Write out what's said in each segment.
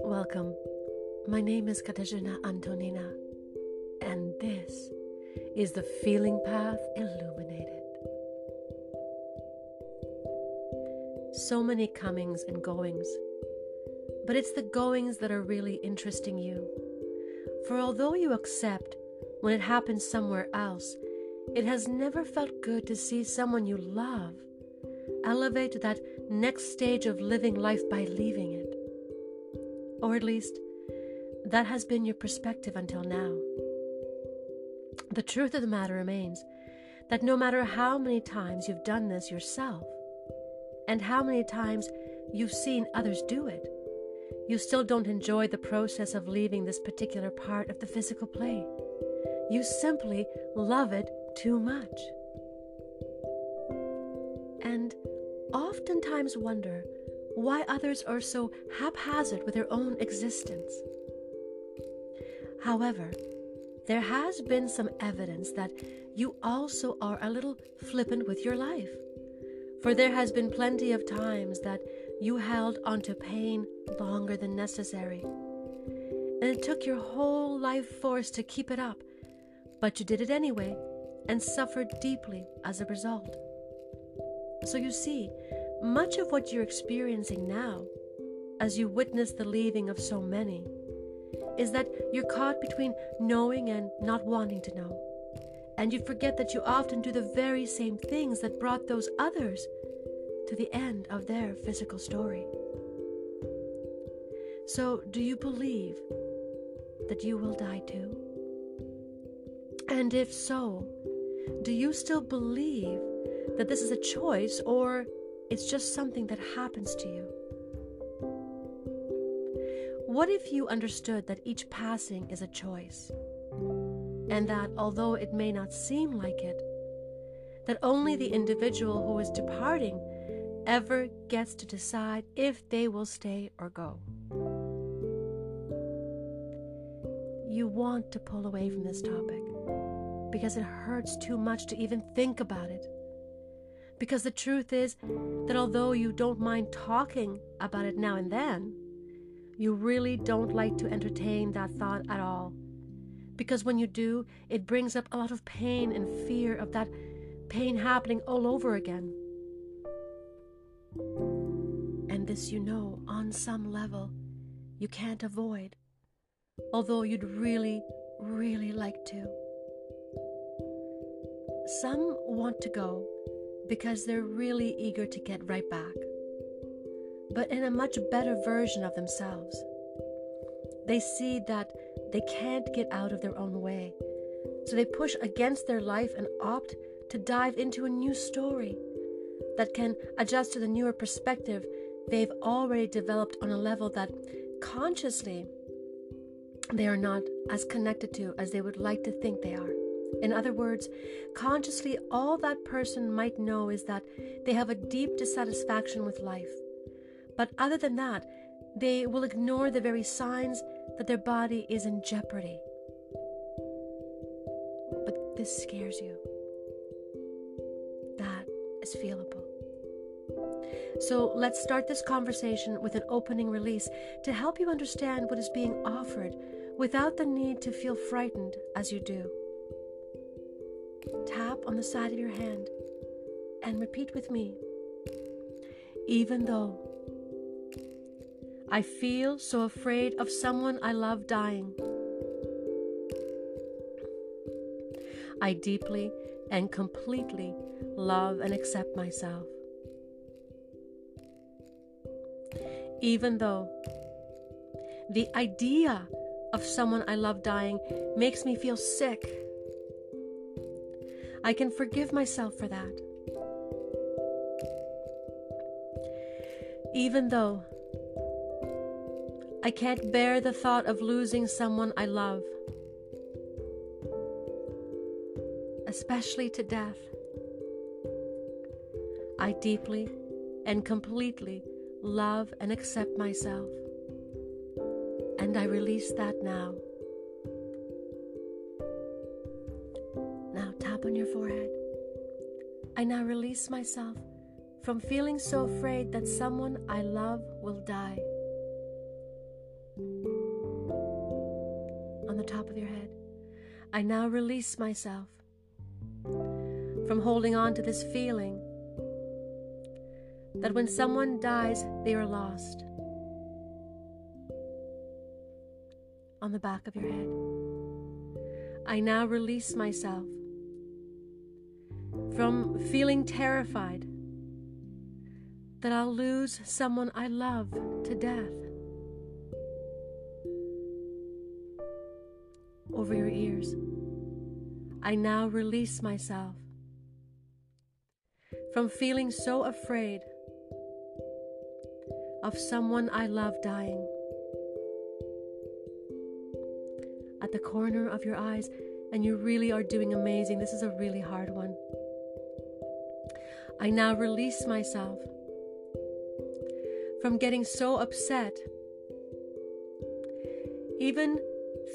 Welcome. My name is Katarzyna Antonina, and this is the Feeling Path Illuminated. So many comings and goings, but it's the goings that are really interesting you. For although you accept when it happens somewhere else, it has never felt good to see someone you love elevate that next stage of living life by leaving it. Or at least, that has been your perspective until now. The truth of the matter remains that no matter how many times you've done this yourself, and how many times you've seen others do it, you still don't enjoy the process of leaving this particular part of the physical plane. You simply love it too much. And oftentimes wonder why others are so haphazard with their own existence. However, there has been some evidence that you also are a little flippant with your life. For there has been plenty of times that you held onto pain longer than necessary. And it took your whole life force to keep it up, but you did it anyway and suffered deeply as a result. So you see, much of what you're experiencing now, as you witness the leaving of so many, is that you're caught between knowing and not wanting to know. And you forget that you often do the very same things that brought those others to the end of their physical story. So, do you believe that you will die too? And if so, do you still believe that this is a choice or it's just something that happens to you? What if you understood that each passing is a choice? And that although it may not seem like it, that only the individual who is departing ever gets to decide if they will stay or go. You want to pull away from this topic because it hurts too much to even think about it. Because the truth is that although you don't mind talking about it now and then, you really don't like to entertain that thought at all. Because when you do, it brings up a lot of pain and fear of that pain happening all over again. And this you know on some level you can't avoid, although you'd really, really like to. Some want to go because they're really eager to get right back, but in a much better version of themselves. They see that they can't get out of their own way, so they push against their life and opt to dive into a new story that can adjust to the newer perspective they've already developed on a level that consciously they are not as connected to as they would like to think they are. In other words, consciously, all that person might know is that they have a deep dissatisfaction with life. But other than that, they will ignore the very signs that their body is in jeopardy. But this scares you. That is feelable. So let's start this conversation with an opening release to help you understand what is being offered without the need to feel frightened as you do. On the side of your hand and repeat with me. Even though I feel so afraid of someone I love dying, I deeply and completely love and accept myself. Even though the idea of someone I love dying makes me feel sick I can forgive myself for that. Even though I can't bear the thought of losing someone I love, especially to death, I deeply and completely love and accept myself. And I release that now. On your forehead. I now release myself from feeling so afraid that someone I love will die. On the top of your head, I now release myself from holding on to this feeling that when someone dies, they are lost. On the back of your head, I now release myself from feeling terrified that I'll lose someone I love to death. Over your ears, I now release myself from feeling so afraid of someone I love dying. At the corner of your eyes, and you really are doing amazing. This is a really hard one. I now release myself from getting so upset. Even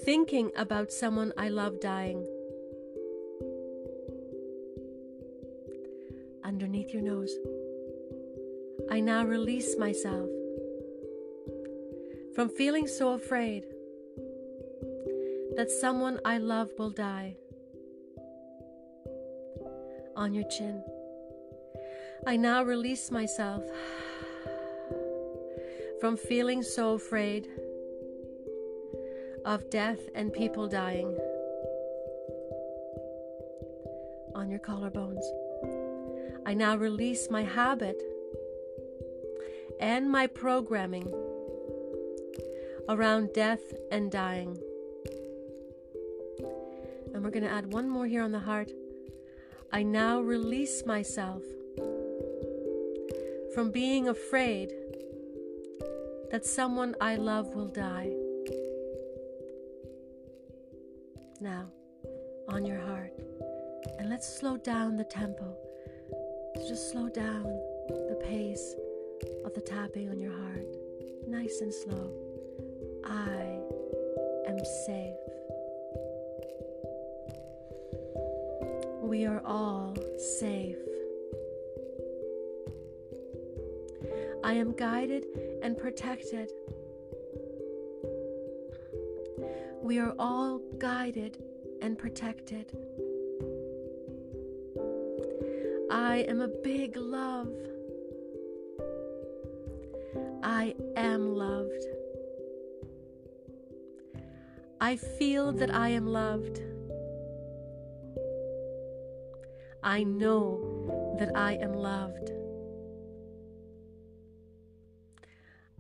thinking about someone I love dying. Underneath your nose, I now release myself from feeling so afraid that someone I love will die. On your chin, I now release myself from feeling so afraid of death and people dying on your collarbones. I now release my habit and my programming around death and dying. And we're going to add one more here on the heart. I now release myself from being afraid that someone I love will die. Now, on your heart, and let's slow down the tempo. Just slow down the pace of the tapping on your heart, nice and slow. I am safe. We are all safe. I am guided and protected. We are all guided and protected. I am a big love. I am loved. I feel that I am loved. I know that I am loved.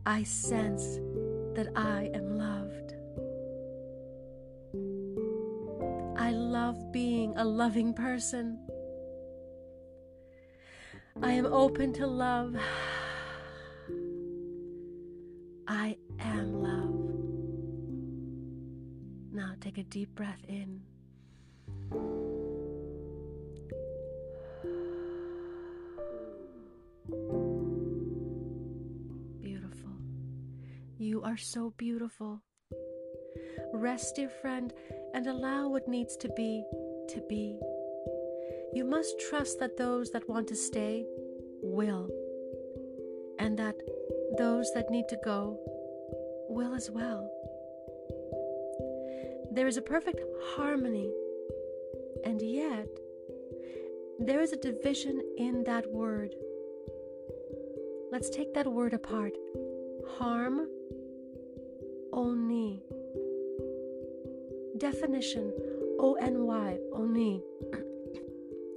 I sense that I am loved. I love being a loving person. I am open to love. I am love. Now take a deep breath in. You are so beautiful. Rest, dear friend, and allow what needs to be to be. You must trust that those that want to stay will, and that those that need to go will as well. There is a perfect harmony, and yet there is a division in that word. Let's take that word apart. Harm Ony. Definition O-N-Y, Ony.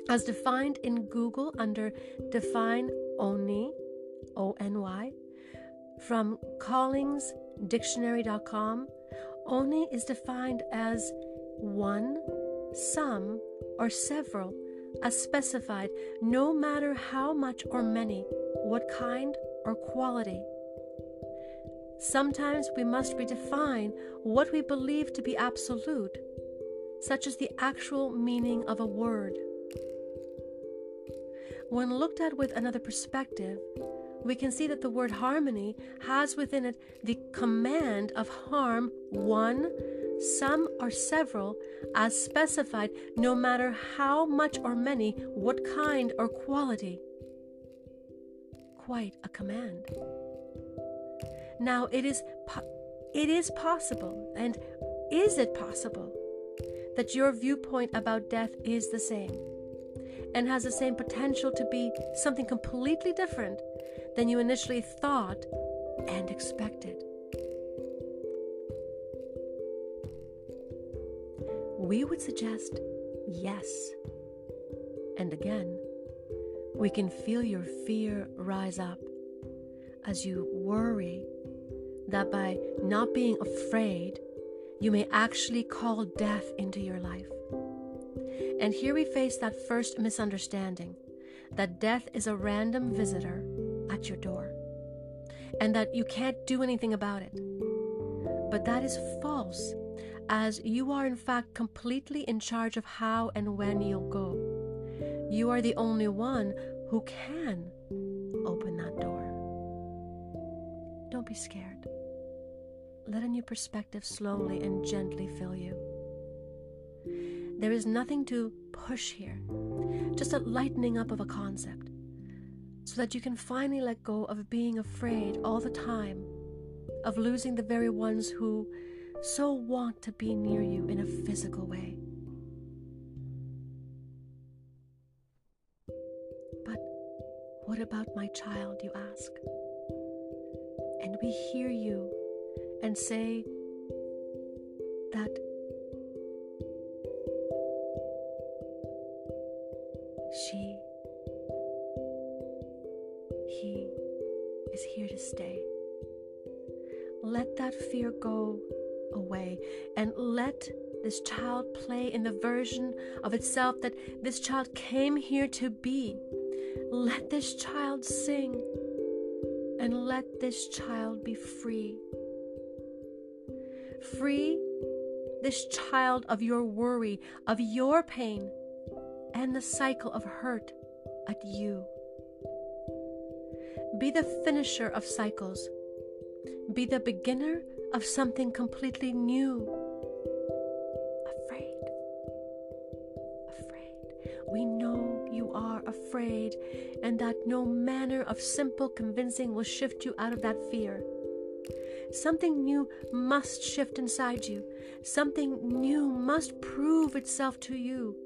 As defined in Google under Define Ony, O-N-Y, from collinsdictionary.com, Ony is defined as one, some, or several, as specified, no matter how much or many, what kind or quality. Sometimes we must redefine what we believe to be absolute, such as the actual meaning of a word. When looked at with another perspective, we can see that the word harmony has within it the command of harm one, some, or several, as specified, no matter how much or many, what kind or quality. quite a command. Now, it is, po- it is possible, and is it possible, that your viewpoint about death is the same and has the same potential to be something completely different than you initially thought and expected? We would suggest yes. And again, we can feel your fear rise up as you worry that by not being afraid, you may actually call death into your life. And here we face that first misunderstanding that death is a random visitor at your door and that you can't do anything about it. But that is false, as you are in fact completely in charge of how and when you'll go. You are the only one who can open that door. Don't be scared. Perspective slowly and gently fill you. There is nothing to push here, just a lightening up of a concept, so that you can finally let go of being afraid all the time, of losing the very ones who so want to be near you in a physical way. But what about my child, you ask? And we hear you and say that she, he is here to stay. Let that fear go away and let this child play in the version of itself that this child came here to be. Let this child sing and let this child be free. Free this child of your worry, of your pain, and the cycle of hurt at you. Be the finisher of cycles. Be the beginner of something completely new. Afraid. Afraid. We know you are afraid, and that no manner of simple convincing will shift you out of that fear. Something new must shift inside you. Something new must prove itself to you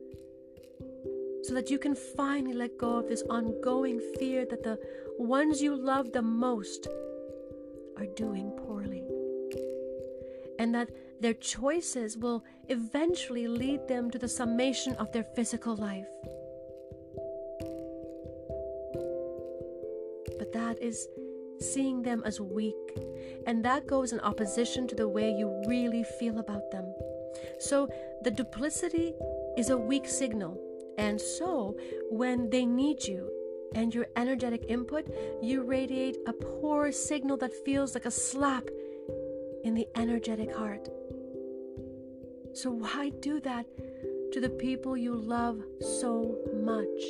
so that you can finally let go of this ongoing fear that the ones you love the most are doing poorly and that their choices will eventually lead them to the summation of their physical life. But that is seeing them as weak, and that goes in opposition to the way you really feel about them. So the duplicity is a weak signal, and so when they need you and your energetic input, you radiate a poor signal that feels like a slap in the energetic heart. So, why do that to the people you love so much?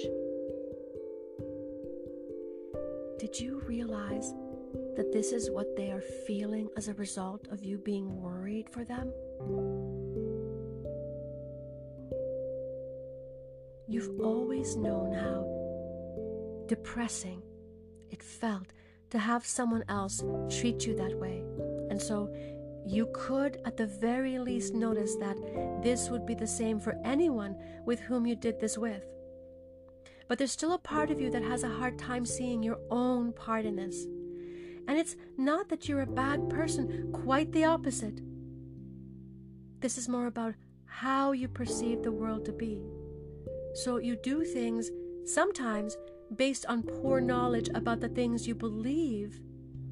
Did you realize that this is what they are feeling as a result of you being worried for them? You've always known how depressing it felt to have someone else treat you that way. And so you could, at the very least, notice that this would be the same for anyone with whom you did this with. But there's still a part of you that has a hard time seeing your own part in this. And it's not that you're a bad person, quite the opposite. This is more about how you perceive the world to be. So you do things sometimes based on poor knowledge about the things you believe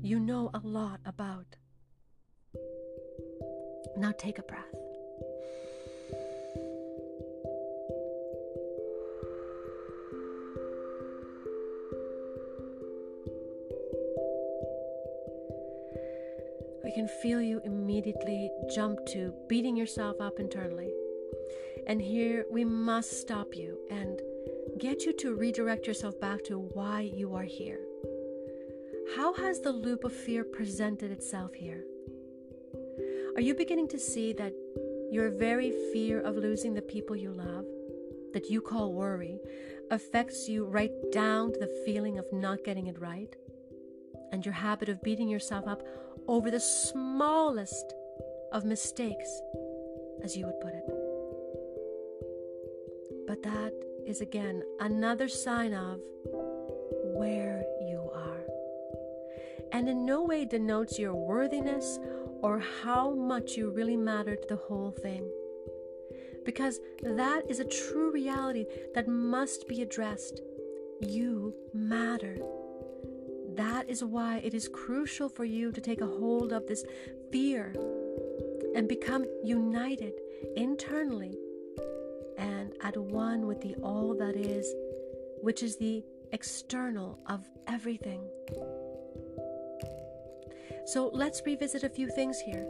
you know a lot about. Now take a breath. Can feel you immediately jump to beating yourself up internally. And here we must stop you and get you to redirect yourself back to why you are here. How has the loop of fear presented itself here? Are you beginning to see that your very fear of losing the people you love, that you call worry, affects you right down to the feeling of not getting it right, and your habit of beating yourself up over the smallest of mistakes, as you would put it. But that is again another sign of where you are, and in no way denotes your worthiness or how much you really matter to the whole thing. Because that is a true reality that must be addressed. You matter. That is why it is crucial for you to take a hold of this fear and become united internally and at one with the all that is, which is the external of everything. So let's revisit a few things here.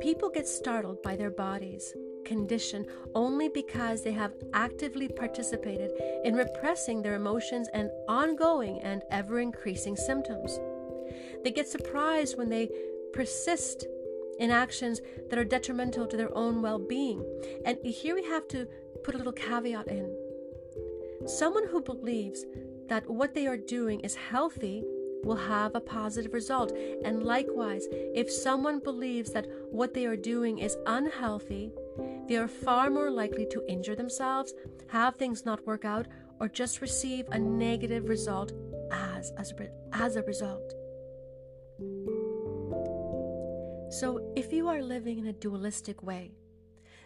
People get startled by their bodies condition only because they have actively participated in repressing their emotions and ongoing and ever increasing symptoms. They get surprised when they persist in actions that are detrimental to their own well being. And here we have to put a little caveat in. Someone who believes that what they are doing is healthy will have a positive result. And likewise, if someone believes that what they are doing is unhealthy, they are far more likely to injure themselves, have things not work out, or just receive a negative result as, as, as a result. So, if you are living in a dualistic way,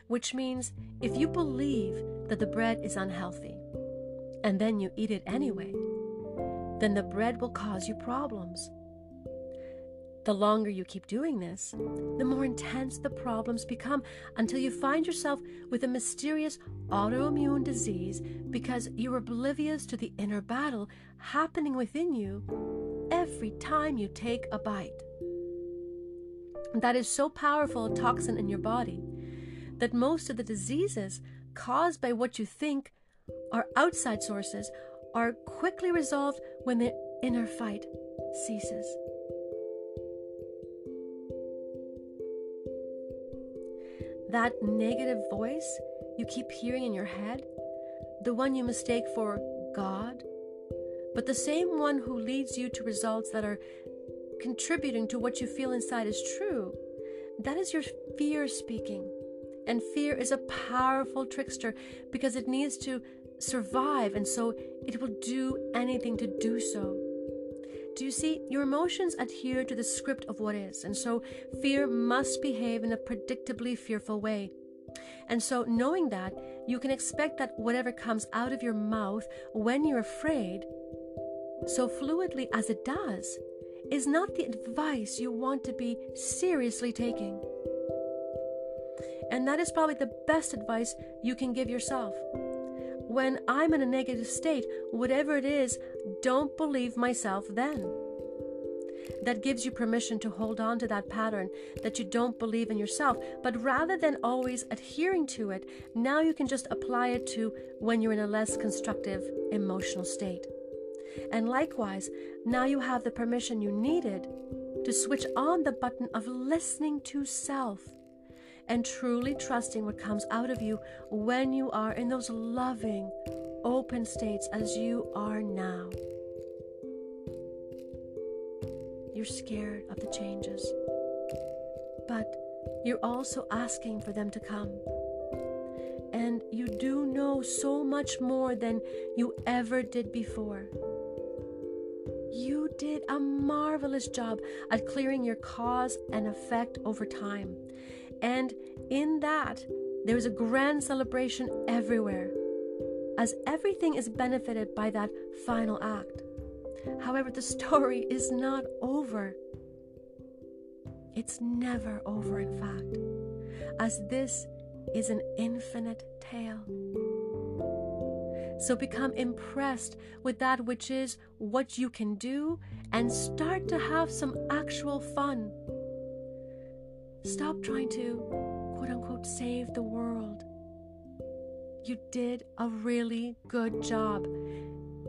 which means if you believe that the bread is unhealthy and then you eat it anyway, then the bread will cause you problems. The longer you keep doing this, the more intense the problems become until you find yourself with a mysterious autoimmune disease because you're oblivious to the inner battle happening within you every time you take a bite. That is so powerful a toxin in your body that most of the diseases caused by what you think are outside sources are quickly resolved when the inner fight ceases. That negative voice you keep hearing in your head, the one you mistake for God, but the same one who leads you to results that are contributing to what you feel inside is true, that is your fear speaking. And fear is a powerful trickster because it needs to survive, and so it will do anything to do so. Do you see? Your emotions adhere to the script of what is, and so fear must behave in a predictably fearful way. And so, knowing that, you can expect that whatever comes out of your mouth when you're afraid, so fluidly as it does, is not the advice you want to be seriously taking. And that is probably the best advice you can give yourself. When I'm in a negative state, whatever it is, don't believe myself then. That gives you permission to hold on to that pattern that you don't believe in yourself. But rather than always adhering to it, now you can just apply it to when you're in a less constructive emotional state. And likewise, now you have the permission you needed to switch on the button of listening to self and truly trusting what comes out of you when you are in those loving, open states as you are now. You're scared of the changes, but you're also asking for them to come. And you do know so much more than you ever did before. You did a marvelous job at clearing your cause and effect over time. And in that, there is a grand celebration everywhere, as everything is benefited by that final act. However, the story is not over. It's never over, in fact, as this is an infinite tale. So become impressed with that which is what you can do and start to have some actual fun. Stop trying to, quote unquote, save the world. You did a really good job.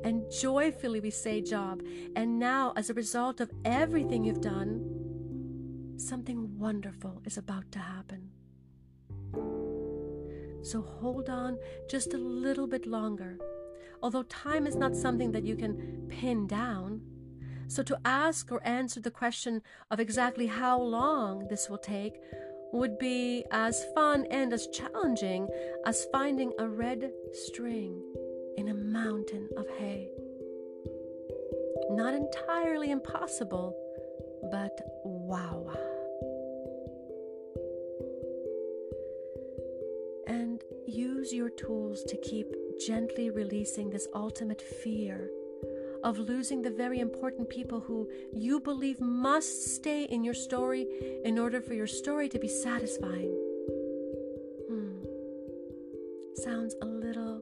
And joyfully we say job. And now, as a result of everything you've done, something wonderful is about to happen. So hold on just a little bit longer although time is not something that you can pin down. So, to ask or answer the question of exactly how long this will take would be as fun and as challenging as finding a red string in a mountain of hay. Not entirely impossible, but wow. And use your tools to keep gently releasing this ultimate fear of losing the very important people who you believe must stay in your story in order for your story to be satisfying. Hmm. Sounds a little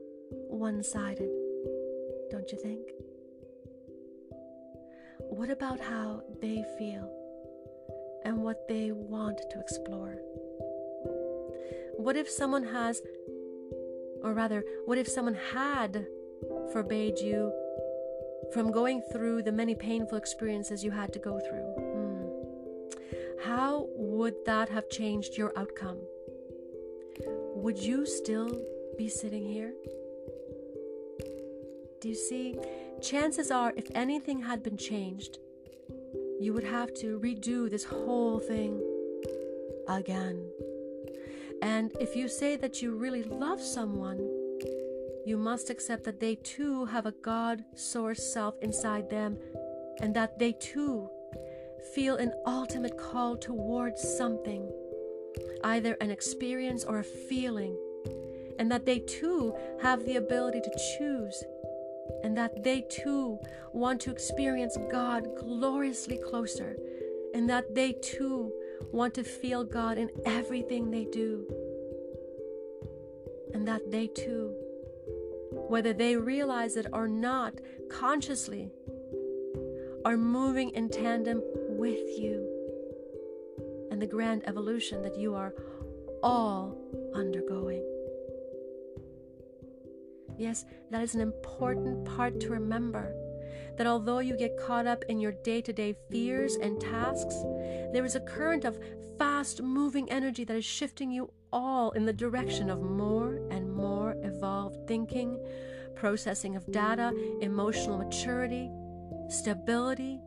one sided, don't you think? What about how they feel and what they want to explore? What if someone has, or rather, what if someone had forbade you from going through the many painful experiences you had to go through? Hmm. How would that have changed your outcome? Would you still be sitting here? Do you see? Chances are, if anything had been changed, you would have to redo this whole thing again. And if you say that you really love someone, you must accept that they too have a God source self inside them and that they too feel an ultimate call towards something, either an experience or a feeling, and that they too have the ability to choose, and that they too want to experience God gloriously closer, and that they too want to feel God in everything they do, and that they too whether they realize it or not, consciously, are moving in tandem with you and the grand evolution that you are all undergoing. Yes, that is an important part to remember. That although you get caught up in your day to day fears and tasks, there is a current of fast moving energy that is shifting you all in the direction of more and thinking, processing of data, emotional maturity, stability,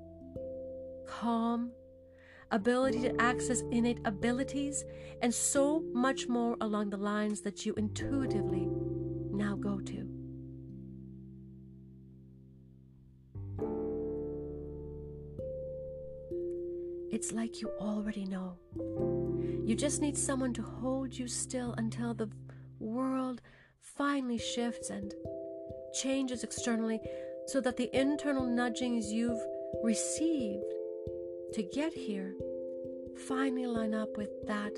calm, ability to access innate abilities, and so much more along the lines that you intuitively now go to. It's like you already know. You just need someone to hold you still until the world finally shifts and changes externally so that the internal nudgings you've received to get here finally line up with that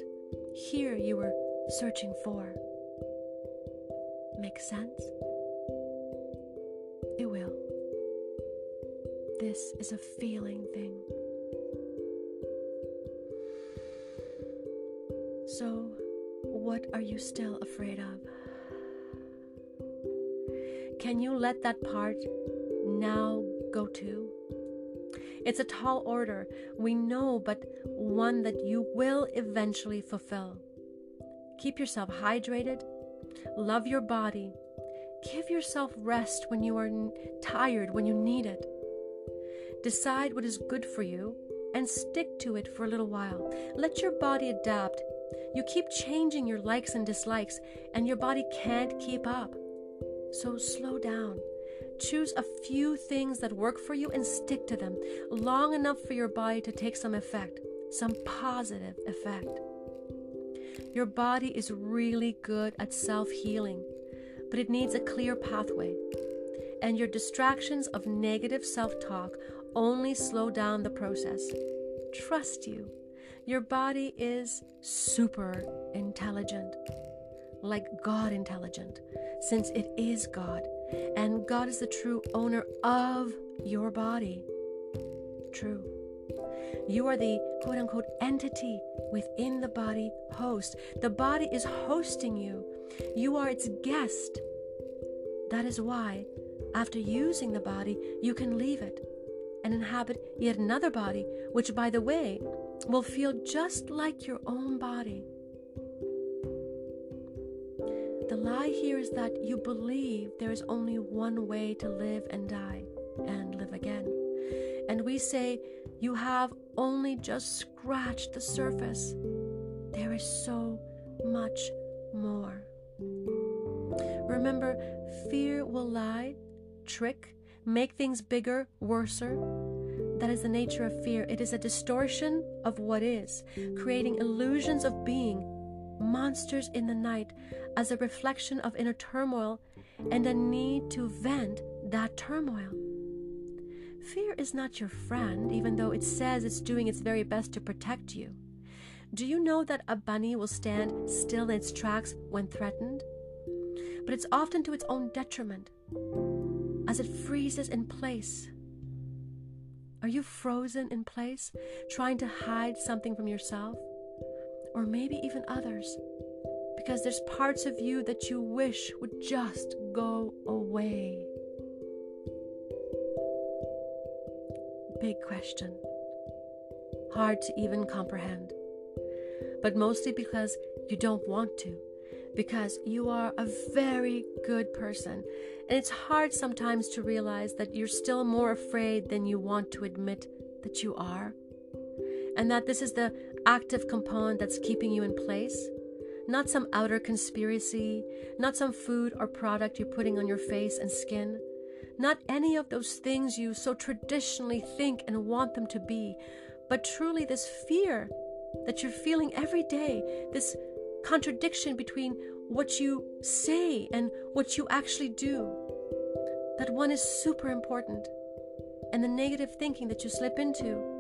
here you were searching for. Make sense? It will. This is a feeling thing. So, what are you still afraid of? Can you let that part now go too? It's a tall order, we know, but one that you will eventually fulfill. Keep yourself hydrated, love your body, give yourself rest when you are tired, when you need it. Decide what is good for you and stick to it for a little while. Let your body adapt you keep changing your likes and dislikes, and your body can't keep up. So slow down. Choose a few things that work for you and stick to them long enough for your body to take some effect, some positive effect. Your body is really good at self healing, but it needs a clear pathway. And your distractions of negative self talk only slow down the process. Trust you. Your body is super intelligent, like God intelligent, since it is God, and God is the true owner of your body. True. You are the quote unquote entity within the body host. The body is hosting you, you are its guest. That is why, after using the body, you can leave it and inhabit yet another body, which, by the way, will feel just like your own body. The lie here is that you believe there is only one way to live and die and live again. And we say, You have only just scratched the surface. There is so much more. Remember, fear will lie, trick, make things bigger, worser. That is the nature of fear. It is a distortion of what is, creating illusions of being, monsters in the night, as a reflection of inner turmoil and a need to vent that turmoil. Fear is not your friend, even though it says it's doing its very best to protect you. Do you know that a bunny will stand still in its tracks when threatened? But it's often to its own detriment, as it freezes in place. Are you frozen in place, trying to hide something from yourself? Or maybe even others? Because there's parts of you that you wish would just go away. Big question. Hard to even comprehend. But mostly because you don't want to because you are a very good person. And it's hard sometimes to realize that you're still more afraid than you want to admit that you are. And that this is the active component that's keeping you in place. Not some outer conspiracy, not some food or product you're putting on your face and skin, not any of those things you so traditionally think and want them to be, but truly this fear that you're feeling every day, this contradiction between what you say and what you actually do. That one is super important. And the negative thinking that you slip into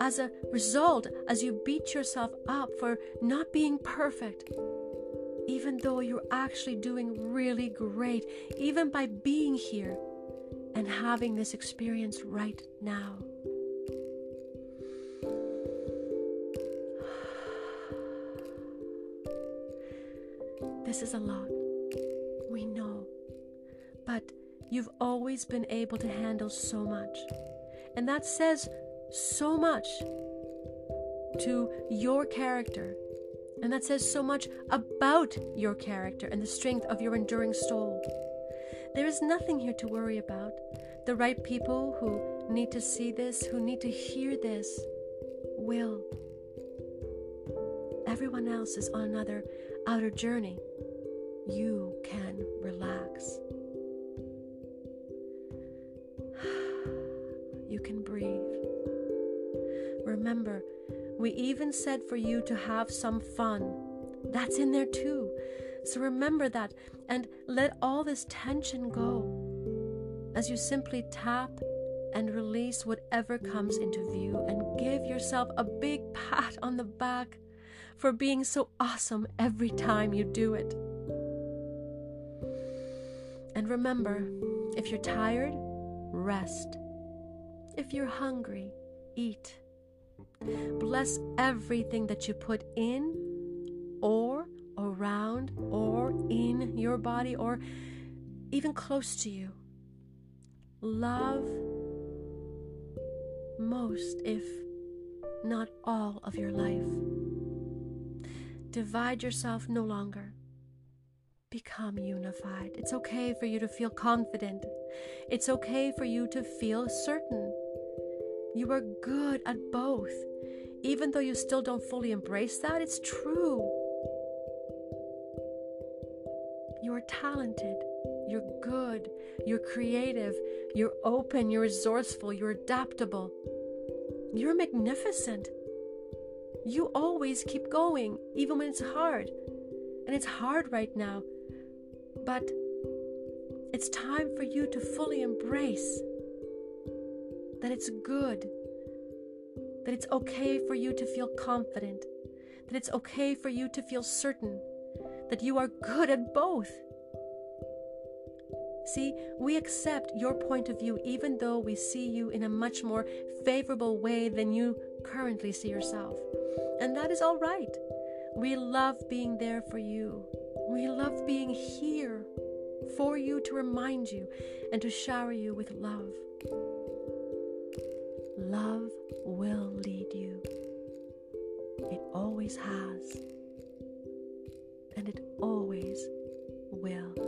as a result, as you beat yourself up for not being perfect, even though you're actually doing really great, even by being here and having this experience right now. This is a lot. We know. But you've always been able to handle so much. And that says so much to your character. And that says so much about your character and the strength of your enduring soul. There is nothing here to worry about. The right people who need to see this, who need to hear this, will. Everyone else is on another outer journey you can relax. Remember, we even said for you to have some fun. That's in there too. So remember that and let all this tension go as you simply tap and release whatever comes into view and give yourself a big pat on the back for being so awesome every time you do it. And remember if you're tired, rest. If you're hungry, eat. Bless everything that you put in or around or in your body or even close to you. Love most, if not all, of your life. Divide yourself no longer become unified. It's okay for you to feel confident. It's okay for you to feel certain. You are good at both. Even though you still don't fully embrace that, it's true. You are talented. You're good. You're creative. You're open. You're resourceful. You're adaptable. You're magnificent. You always keep going, even when it's hard. And it's hard right now. But it's time for you to fully embrace that it's good, that it's okay for you to feel confident, that it's okay for you to feel certain, that you are good at both. See, we accept your point of view even though we see you in a much more favorable way than you currently see yourself. And that is all right. We love being there for you. We love being here for you to remind you and to shower you with love. Love will lead you. It always has. And it always will.